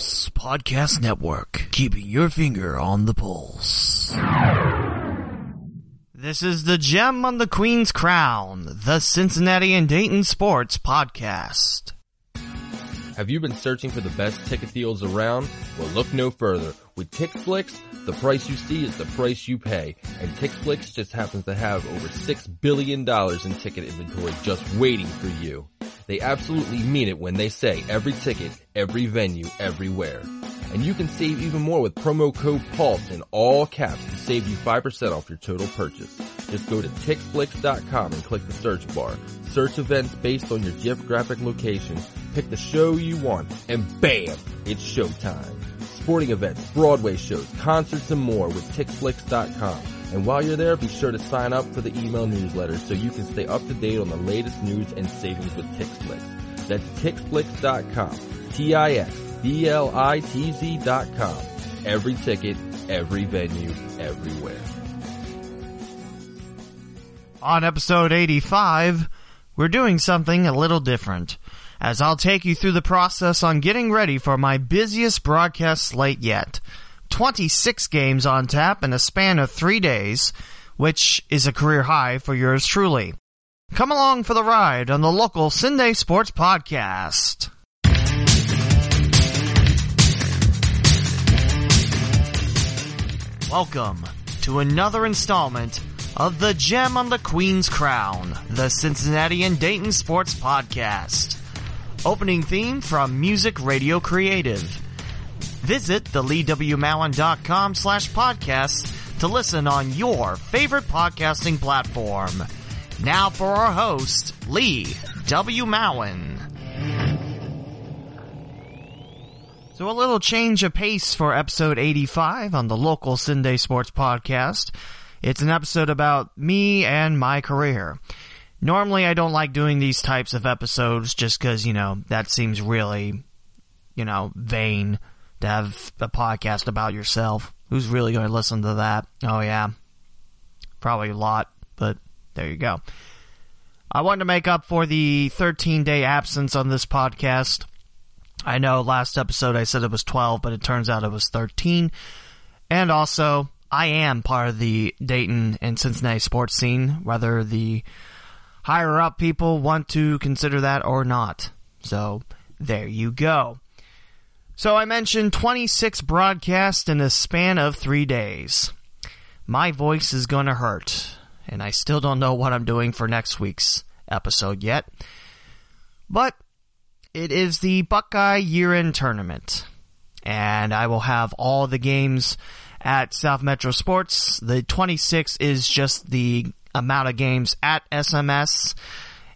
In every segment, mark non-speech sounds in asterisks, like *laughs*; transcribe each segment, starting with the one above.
Pulse Podcast Network, keeping your finger on the pulse. This is the gem on the Queen's Crown, the Cincinnati and Dayton Sports Podcast. Have you been searching for the best ticket deals around? Well, look no further. With TixBlitz, the price you see is the price you pay. And TixBlitz just happens to have over $6 billion in ticket inventory just waiting for you. They absolutely mean it when they say every ticket, every venue, everywhere. And you can save even more with promo code PULSE in all caps to save you 5% off your total purchase. Just go to TixBlitz.com and click the search bar. Search events based on your geographic location. Pick the show you want and bam, it's showtime. Sporting events, Broadway shows, concerts and more with TixBlitz.com. And while you're there, be sure to sign up for the email newsletter so you can stay up to date on the latest news and savings with TixBlitz. That's TixBlitz.com. T-I-X-B-L-I-T-Z dot com. Every ticket, every venue, everywhere. On episode 85, we're doing something a little different, as I'll take you through the process on getting ready for my busiest broadcast slate yet. 26 games on tap in a span of three days, which is a career high for yours truly. Come along for the ride on the local CinDay Sports Podcast. Welcome to another installment of the Gem on the Queen's Crown, the Cincinnati and Dayton Sports Podcast. Opening theme from Music Radio Creative. Visit the leewmowen.com slash podcast to listen on your favorite podcasting platform. Now for our host, Lee W. Mowen. So a little change of pace for episode 85 on the local CinDay Sports Podcast. It's an episode about me and my career. Normally I don't like doing these types of episodes just cause, you know, that seems really, you know, vain to have a podcast about yourself. Who's really going to listen to that? Oh yeah. Probably a lot, but there you go. I wanted to make up for the 13 day absence on this podcast. I know last episode I said it was 12, but it turns out it was 13. And also, I am part of the Dayton and Cincinnati sports scene, whether the higher up people want to consider that or not. So, there you go. So I mentioned 26 broadcasts in a span of three days. My voice is gonna hurt, and I still don't know what I'm doing for next week's episode yet. But it is the Buckeye year end tournament. And I will have all the games at South Metro Sports. The 26 is just the amount of games at SMS.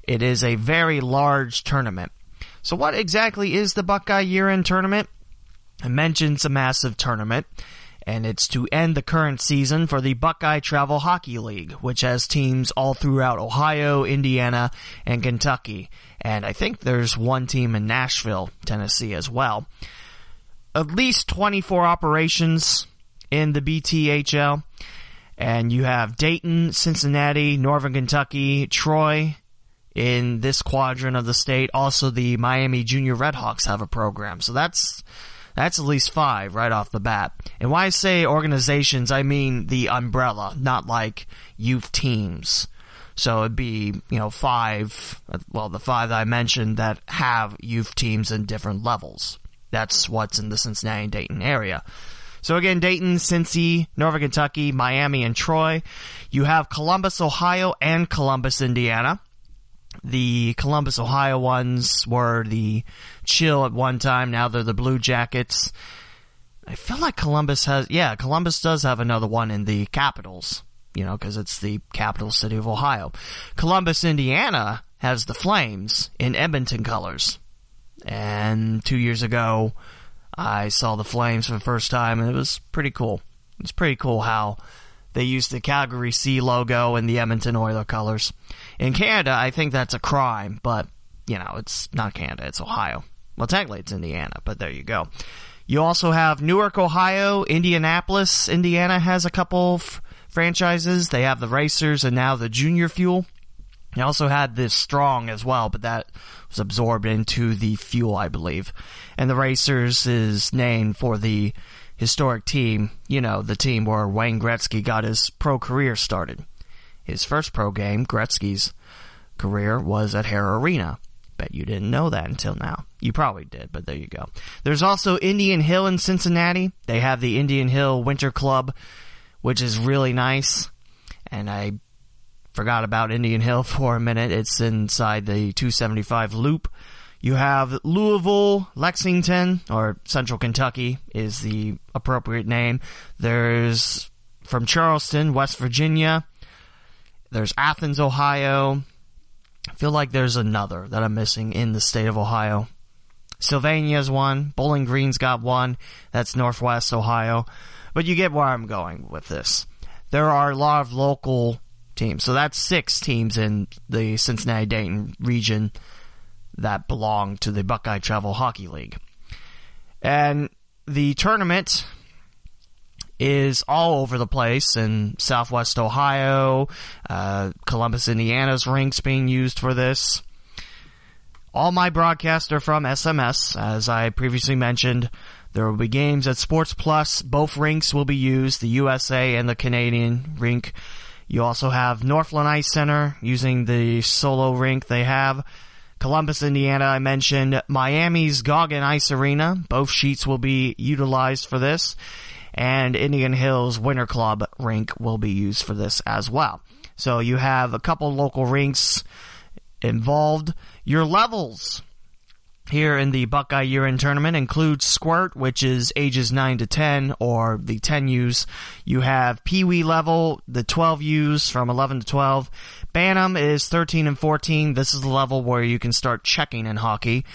It is a very large tournament. So what exactly is the Buckeye year end tournament? It's a massive tournament, and it's to end the current season for the Buckeye Travel Hockey League, which has teams all throughout Ohio, Indiana, and Kentucky. And I think there's one team in Nashville, Tennessee as well. At least 24 operations in the BTHL. And you have Dayton, Cincinnati, Northern Kentucky, Troy in this quadrant of the state. Also, the Miami Junior Redhawks have a program. So that's that's at least five right off the bat. And why I say organizations, I mean the umbrella, not like youth teams. So it'd be, you know, five, well, the five that I mentioned that have youth teams in different levels. That's what's in the Cincinnati Dayton area. So again, Dayton, Cincy, Northern Kentucky, Miami, and Troy. You have Columbus, Ohio, and Columbus, Indiana. The Columbus, Ohio ones were the chill at one time. Now they're the Blue Jackets. I feel like Columbus has, yeah, Columbus does have another one in the Capitals, you know, because it's the capital city of Ohio. Columbus, Indiana has the Flames in Edmonton colors. And two years ago, I saw the Flames for the first time, and it was pretty cool. It's pretty cool how they used the Calgary Sea logo and the Edmonton Oiler colors. In Canada, I think that's a crime, but, you know, it's not Canada, it's Ohio. Well, technically it's Indiana, but there you go. You also have Newark, Ohio, Indianapolis, Indiana has a couple f- franchises. They have the Racers and now the Junior Fuel. They also had this strong as well, but that was absorbed into the fuel, I believe. And the Racers is named for the historic team, you know, the team where Wayne Gretzky got his pro career started. His first pro game, Gretzky's career, was at Hara Arena. Bet you didn't know that until now. You probably did, but there you go. There's also Indian Hill in Cincinnati. They have the Indian Hill Winter Club, which is really nice. And I forgot about Indian Hill *laughs* for a minute. It's inside the 275 loop. You have Louisville, Lexington, or Central Kentucky is the appropriate name. There's from Charleston, West Virginia. There's Athens, Ohio. I feel like there's another that I'm missing in the state of Ohio. Sylvania's one. Bowling Green's got one. That's Northwest Ohio. But you get where I'm going with this. There are a lot of local teams. So that's six teams in the Cincinnati Dayton region that belong to the Buckeye Travel Hockey League. And the tournament is all over the place in southwest Ohio, uh, Columbus, Indiana's rinks being used for this. All my broadcasts are from SMS, as I previously mentioned. There will be games at Sports Plus. Both rinks will be used, the USA and the Canadian rink. You also have Northland Ice Center using the solo rink they have. Columbus, Indiana, I mentioned. Miami's Goggin Ice Arena. Both sheets will be utilized for this. And Indian Hills Winter Club rink will be used for this as well. So you have a couple local rinks involved. Your levels here in the Buckeye Year-End Tournament include Squirt, which is ages 9 to 10, or the 10Us. You have Pee Wee level, the 12Us from 11 to 12. Bantam is 13 and 14. This is the level where you can start checking in hockey.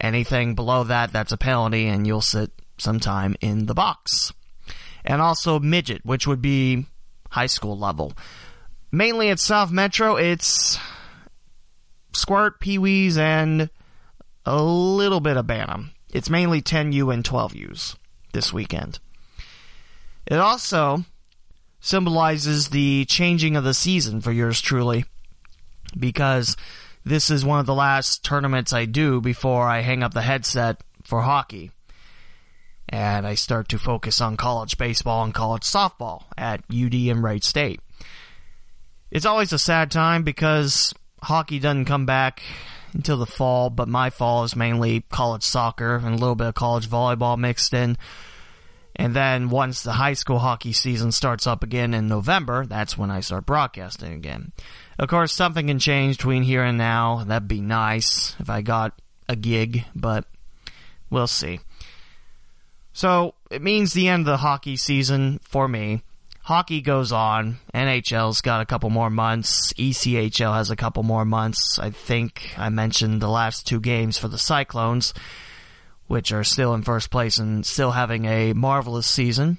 Anything below that, that's a penalty, and you'll sit sometime in the box. And also Midget, which would be high school level. Mainly at South Metro, it's Squirt, Pee Wees, and a little bit of Bantam. It's mainly 10U and 12Us this weekend. It also symbolizes the changing of the season for yours truly because this is one of the last tournaments I do before I hang up the headset for hockey. And I start to focus on college baseball and college softball at UD and Wright State. It's always a sad time because hockey doesn't come back until the fall, but my fall is mainly college soccer and a little bit of college volleyball mixed in. And then once the high school hockey season starts up again in November, that's when I start broadcasting again. Of course, something can change between here and now. That'd be nice if I got a gig, but we'll see. So, it means the end of the hockey season for me hockey goes on. NHL's got a couple more months. ECHL has a couple more months. I think I mentioned the last two games for the Cyclones, which are still in first place and still having a marvelous season.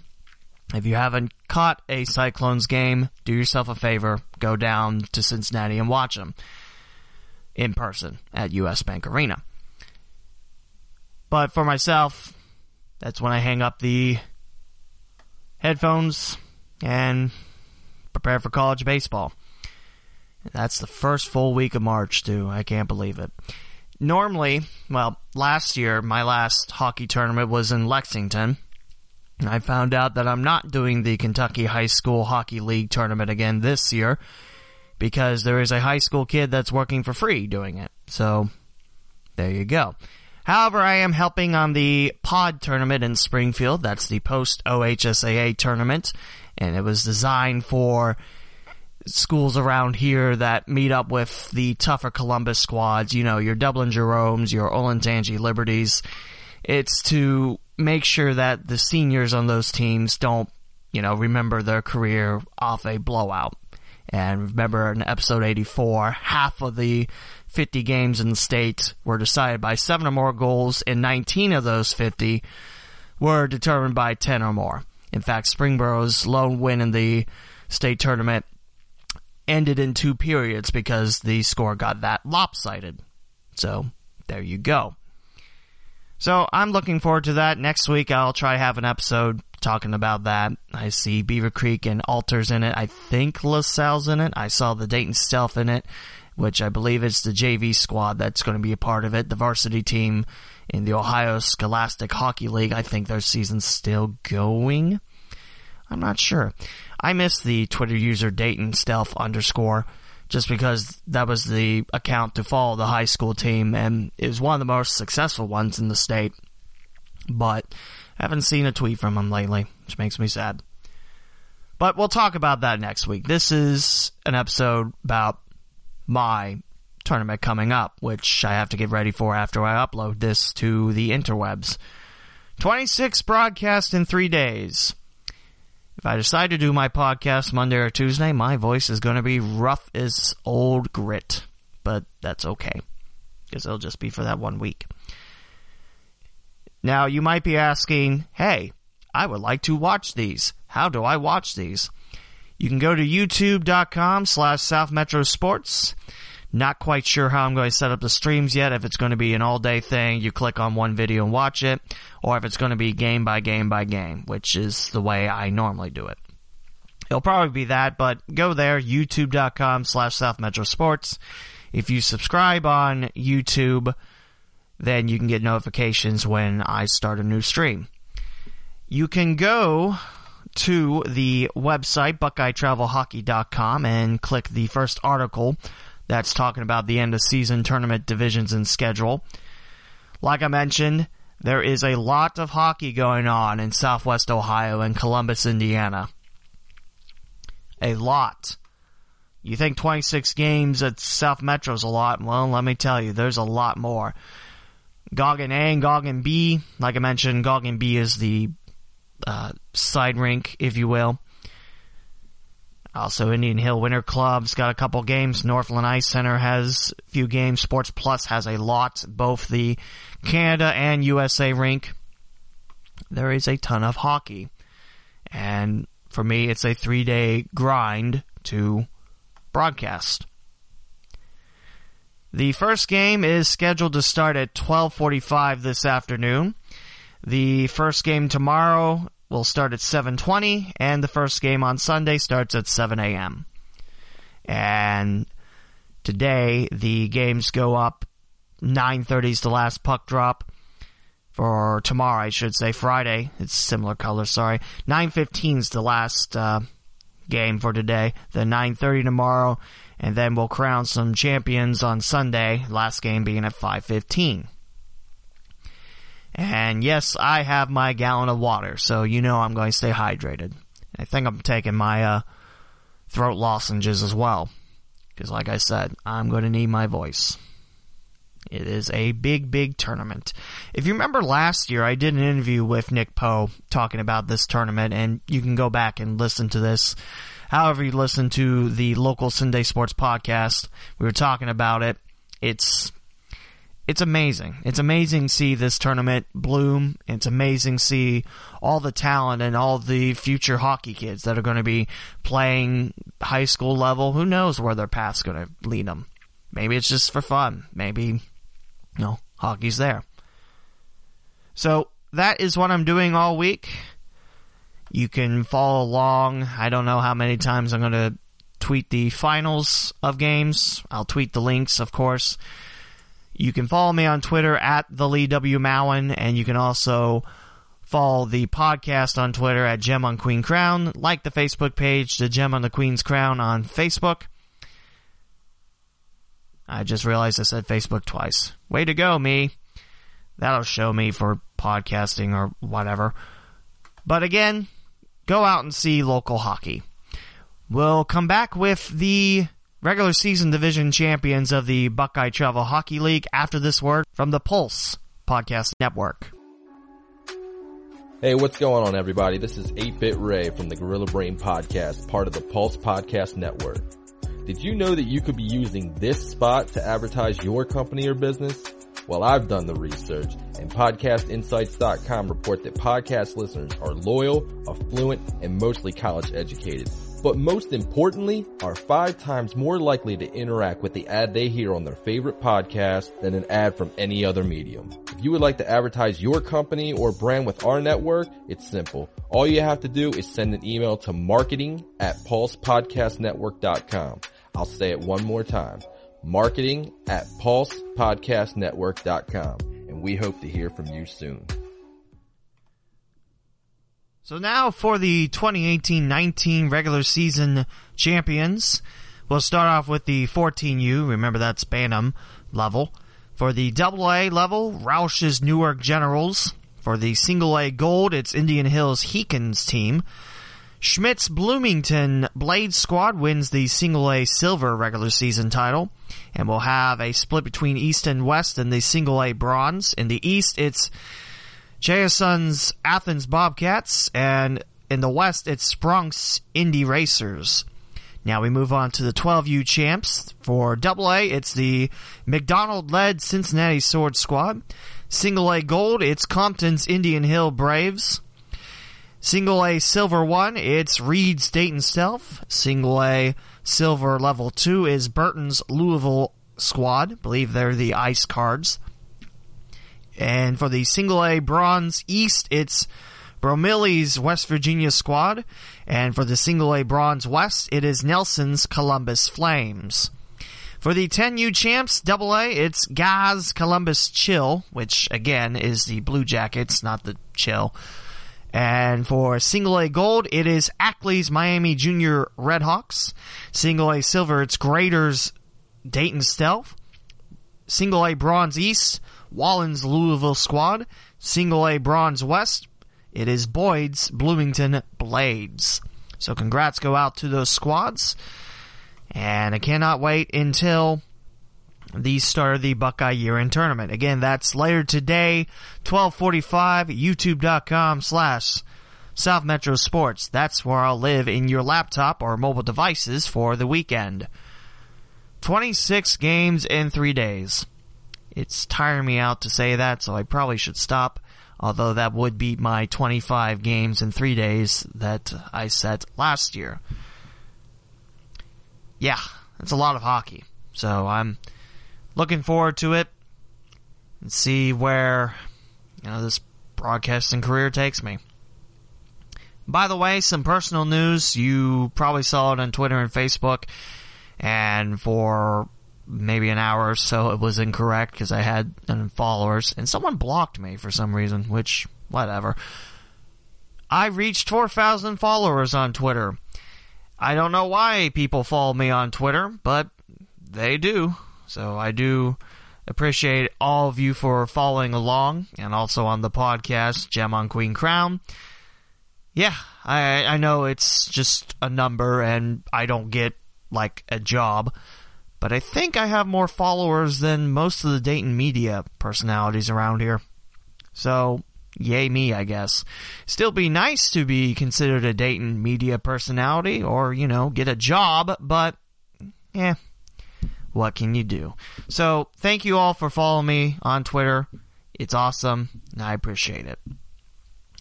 If you haven't caught a Cyclones game, do yourself a favor, go down to Cincinnati and watch them in person at US Bank Arena. But for myself, that's when I hang up the headphones, and prepare for college baseball. That's the first full week of March, too. I can't believe it. Normally, well, last year, my last hockey tournament was in Lexington. I found out that I'm not doing the Kentucky High School Hockey League tournament again this year because there is a high school kid that's working for free doing it. So, there you go. However, I am helping on the pod tournament in Springfield. That's the post OHSAA tournament and it was designed for schools around here that meet up with the tougher Columbus squads, you know, your Dublin Jeromes, your Olentangy Liberties. It's to make sure that the seniors on those teams don't, you know, remember their career off a blowout. And remember in episode 84, half of the 50 games in the state were decided by seven or more goals, and 19 of those 50 were determined by 10 or more. In fact, Springboro's lone win in the state tournament ended in two periods because the score got that lopsided. So, there you go. So, I'm looking forward to that. Next week, I'll try to have an episode talking about that. I see Beavercreek and Alters in it. I think LaSalle's in it. I saw the Dayton Stealth in it. Which I believe is the JV squad that's going to be a part of it. The varsity team in the Ohio Scholastic Hockey League, I think their season's still going. I'm not sure. I miss the Twitter user Dayton Stealth underscore just because that was the account to follow the high school team and it was one of the most successful ones in the state. But I haven't seen a tweet from him lately, which makes me sad. But we'll talk about that next week. This is an episode about my tournament coming up, which I have to get ready for after I upload this to the interwebs. 26 broadcast in three days. If I decide to do my podcast Monday or Tuesday, my voice is going to be rough as old grit. But that's okay. Because it'll just be for that one week. Now, you might be asking, hey, I would like to watch these. How do I watch these? You can go to youtube.com slash South Metro Sports. Not quite sure how I'm going to set up the streams yet. If it's going to be an all day thing, you click on one video and watch it, or if it's going to be game by game by game, which is the way I normally do it. It'll probably be that, but go there, youtube.com slash South Metro Sports. If you subscribe on YouTube, then you can get notifications when I start a new stream. You can go to the website, BuckeyeTravelHockey.com, and click the first article that's talking about the end of season tournament divisions and schedule. Like I mentioned, there is a lot of hockey going on in Southwest Ohio and Columbus, Indiana. A lot. You think 26 games at South Metro's a lot? Well, let me tell you, there's a lot more. Goggin A and Goggin B, like I mentioned, Goggin B is the uh, side rink, if you will. Also, Indian Hill Winter Club's got a couple games. Northland Ice Center has a few games. Sports Plus has a lot, both the Canada and USA rink. There is a ton of hockey. And for me, it's a three day grind to broadcast. The first game is scheduled to start at 12:45 this afternoon. The first game tomorrow will start at 7:20 and the first game on Sunday starts at 7 a.m. And today the games go up 9:30 is the last puck drop. For tomorrow I should say Friday it's similar color sorry. 9:15 is the last uh, game for today. Then 9:30 tomorrow and then we'll crown some champions on Sunday last game being at 5:15 and yes, I have my gallon of water, so you know I'm going to stay hydrated. I think I'm taking my uh, throat lozenges as well. Because, like I said, I'm going to need my voice. It is a big, big tournament. If you remember last year, I did an interview with Nick Poe talking about this tournament, and you can go back and listen to this. However, you listen to the local CinDay Sports podcast, we were talking about it. It's it's amazing. It's amazing to see this tournament bloom. It's amazing to see all the talent and all the future hockey kids that are going to be playing high school level. Who knows where their path's going to lead them? Maybe it's just for fun. Maybe, you know, hockey's there. So that is what I'm doing all week. You can follow along. I don't know how many times I'm going to tweet the finals of games. I'll tweet the links, of course. You can follow me on Twitter at the Lee W. Mowen, and you can also follow the podcast on Twitter at Gem on Queen Crown. Like the Facebook page, the Gem on the Queen's Crown on Facebook. I just realized I said Facebook twice. Way to go, me. That'll show me for podcasting or whatever. But again, go out and see local hockey. We'll come back with the regular season division champions of the Buckeye Travel Hockey League after this word from the Pulse Podcast Network. Hey, what's going on everybody? This is 8-Bit Ray from the Gorilla Brain Podcast, part of the Pulse Podcast Network. Did you know that you could be using this spot to advertise your company or business? Well, I've done the research and podcastinsights.com report that podcast listeners are loyal, affluent, and mostly college educated but most importantly, are five times more likely to interact with the ad they hear on their favorite podcast than an ad from any other medium. If you would like to advertise your company or brand with our network, it's simple. All you have to do is send an email to marketing at pulsepodcastnetwork.com. I'll say it one more time marketing at pulsepodcastnetwork.com. And we hope to hear from you soon. So now for the 2018-19 regular season champions. We'll start off with the 14U. Remember that's Bantam level. For the AA level, Roush's Newark Generals. For the single A gold, it's Indian Hills Heekins team. Schmidt's Bloomington Blade Squad wins the single A silver regular season title. And we'll have a split between East and West in the single A bronze. In the East, it's Jason's Athens Bobcats, and in the West, it's Sprunk's Indy Racers. Now we move on to the 12U champs. For AA, it's the McDonald-led Cincinnati Sword Squad. Single A gold, it's Compton's Indian Hill Braves. Single A silver one, it's Reed's Dayton Stealth. Single A silver level two is Burton's Louisville squad. I believe they're the ice cards. And for the single A bronze east, it's Bromilli's West Virginia squad. And for the single A bronze west, it is Nelson's Columbus Flames. For the 10U champs, double A, it's Gaz Columbus Chill, which again is the Blue Jackets, not the Chill. And for single A gold, it is Ackley's Miami Junior Redhawks. Single A silver, it's Graders Dayton Stealth. Single A bronze east, Wallen's Louisville squad. Single A bronze west, it is Boyd's Bloomington Blades. So congrats go out to those squads. And I cannot wait until the start of the Buckeye year-end tournament. Again, that's later today, 1245, youtube.com slash South Metro Sports. That's where I'll live in your laptop or mobile devices for the weekend. 26 games in three days. It's tiring me out to say that, so I probably should stop. Although that would beat my 25 games in three days that I set last year. Yeah, it's a lot of hockey. So I'm looking forward to it and see where, you know, this broadcasting career takes me. By the way, some personal news. You probably saw it on Twitter and Facebook. And for maybe an hour or so, it was incorrect because I had followers. And someone blocked me for some reason, which, whatever. I reached 4,000 followers on Twitter. I don't know why people follow me on Twitter, but they do. So I do appreciate all of you for following along and also on the podcast, Gem on Queen Crown. Yeah, I, I know it's just a number and I don't get like a job, but I think I have more followers than most of the Dayton media personalities around here. So, yay me, I guess. Still be nice to be considered a Dayton media personality or, you know, get a job, but, yeah, what can you do? So, thank you all for following me on Twitter. It's awesome, and I appreciate it.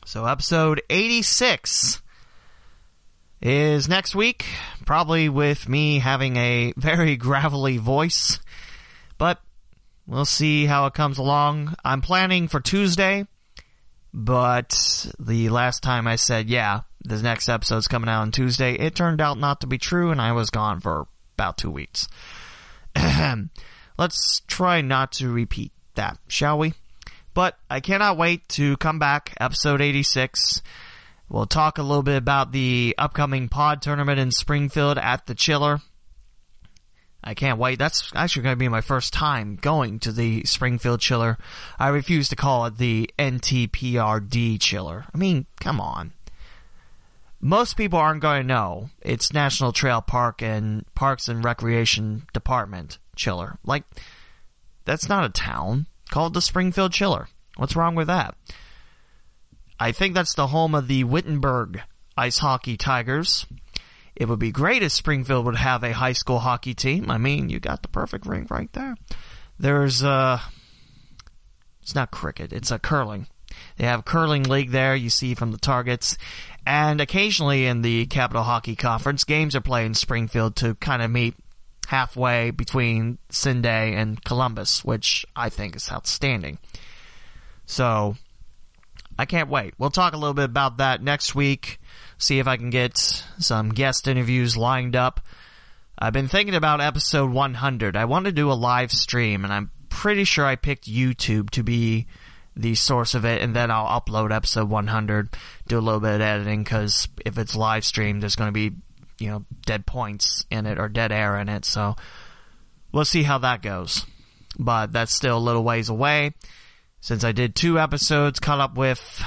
So, episode 86 is next week, probably with me having a very *laughs* gravelly voice, but we'll see how it comes along. I'm planning for Tuesday, but the last time I said, yeah, the next episode's coming out on Tuesday, it turned out not to be true, and I was gone for about two weeks. *clears throat* Let's try not to repeat that, shall we? But I cannot wait to come back, episode 86. We'll talk a little bit about the upcoming pod tournament in Springfield at the Chiller. I can't wait. That's actually going to be my first time going to the Springfield Chiller. I refuse to call it the NTPRD Chiller. I mean, come on. Most people aren't going to know it's National Trail Park and Parks and Recreation Department Chiller. Like, that's not a town. Call it the Springfield Chiller. What's wrong with that? I think that's the home of the Wittenberg Ice Hockey Tigers. It would be great if Springfield would have a high school hockey team. I mean, you got the perfect ring right there. There's uh it's not cricket, it's a curling. They have a curling league there, you see from the targets. And occasionally in the Capital Hockey Conference, games are played in Springfield to kind of meet halfway between Cincy and Columbus, which I think is outstanding. So, I can't wait. We'll talk a little bit about that next week. See if I can get some guest interviews lined up I've been thinking about episode 100. I want to do a live stream, and I'm pretty sure I picked YouTube to be the source of it, and then I'll upload episode 100, do a little bit of editing, because if it's live streamed, there's going to be, you know, dead points in it or dead air in it, so we'll see how that goes. But that's still a little ways away. Since I did two episodes, caught up with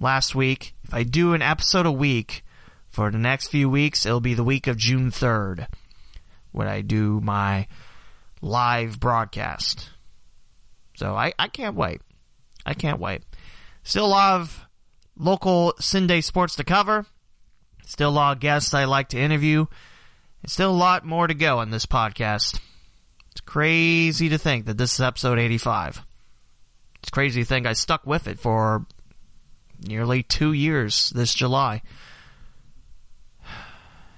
last week. If I do an episode a week for the next few weeks, it'll be the week of June 3rd when I do my live broadcast. So I, I can't wait. I can't wait. Still a lot of local CinDay sports to cover. Still a lot of guests I like to interview. And still a lot more to go on this podcast. It's crazy to think that this is episode 85. It's crazy thing, I stuck with it for nearly two years this July.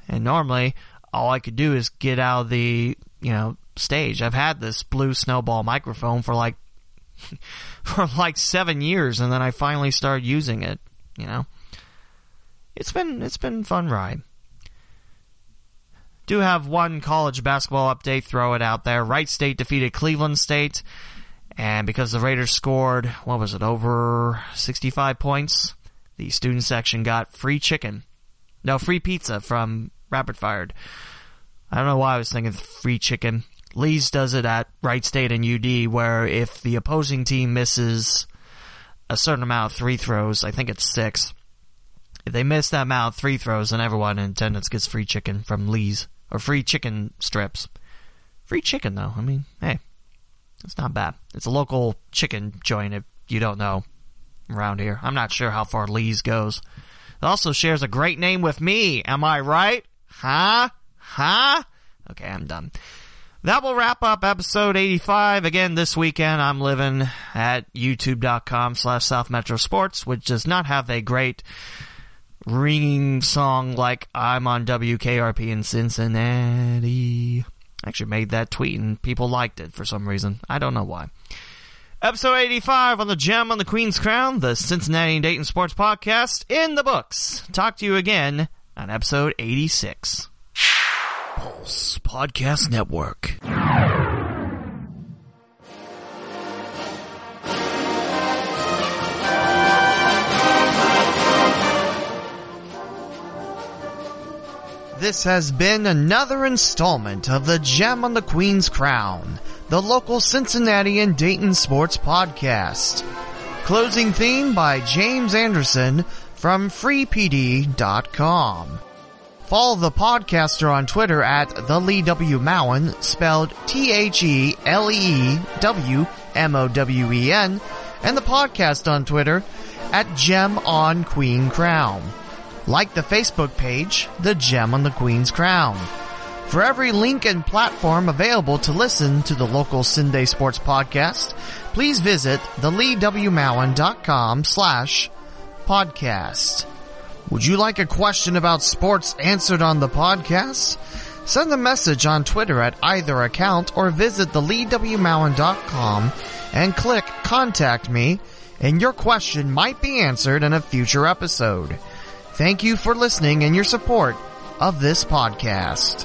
And normally, all I could do is get out of the, you know, stage. I've had this blue snowball microphone for like, *laughs* for like seven years, and then I finally started using it, you know. It's been, it's been fun ride. Do have one college basketball update, throw it out there. Wright State defeated Cleveland State. And because the Raiders scored, what was it, over 65 points, the student section got free chicken. No, free pizza from Rapid Fired. I don't know why I was thinking free chicken. Lee's does it at Wright State and UD, where if the opposing team misses a certain amount of free throws, I think it's six. If they miss that amount of free throws, then everyone in attendance gets free chicken from Lee's. Or free chicken strips. Free chicken, though. I mean, hey, it's not bad. It's a local chicken joint if you don't know around here. I'm not sure how far Lee's goes. It also shares a great name with me. Am I right? Huh? Huh? Okay, I'm done. That will wrap up episode 85. Again, this weekend I'm living at youtube.com slash South Metro Sports, which does not have a great ringing song like I'm on WKRP in Cincinnati. Actually made that tweet and people liked it for some reason. I don't know why. Episode 85 on the Gem on the Queen's Crown, the Cincinnati and Dayton Sports Podcast in the books. Talk to you again on episode 86. Pulse Podcast Network. This has been another installment of the Gem on the Queen's Crown, the local Cincinnati and Dayton sports podcast. Closing theme by James Anderson from freepd.com. Follow the podcaster on Twitter at the Lee W. Mowen, spelled T-H-E-L-E-W-M-O-W-E-N, and the podcast on Twitter at Gem on Queen Crown. Like the Facebook page, The Gem on the Queen's Crown. For every link and platform available to listen to the local CinDay Sports Podcast, please visit theleewmowen.com slash podcast. Would you like a question about sports answered on the podcast? Send a message on Twitter at either account or visit theleewmowen.com and click Contact Me, and your question might be answered in a future episode. Thank you for listening and your support of this podcast.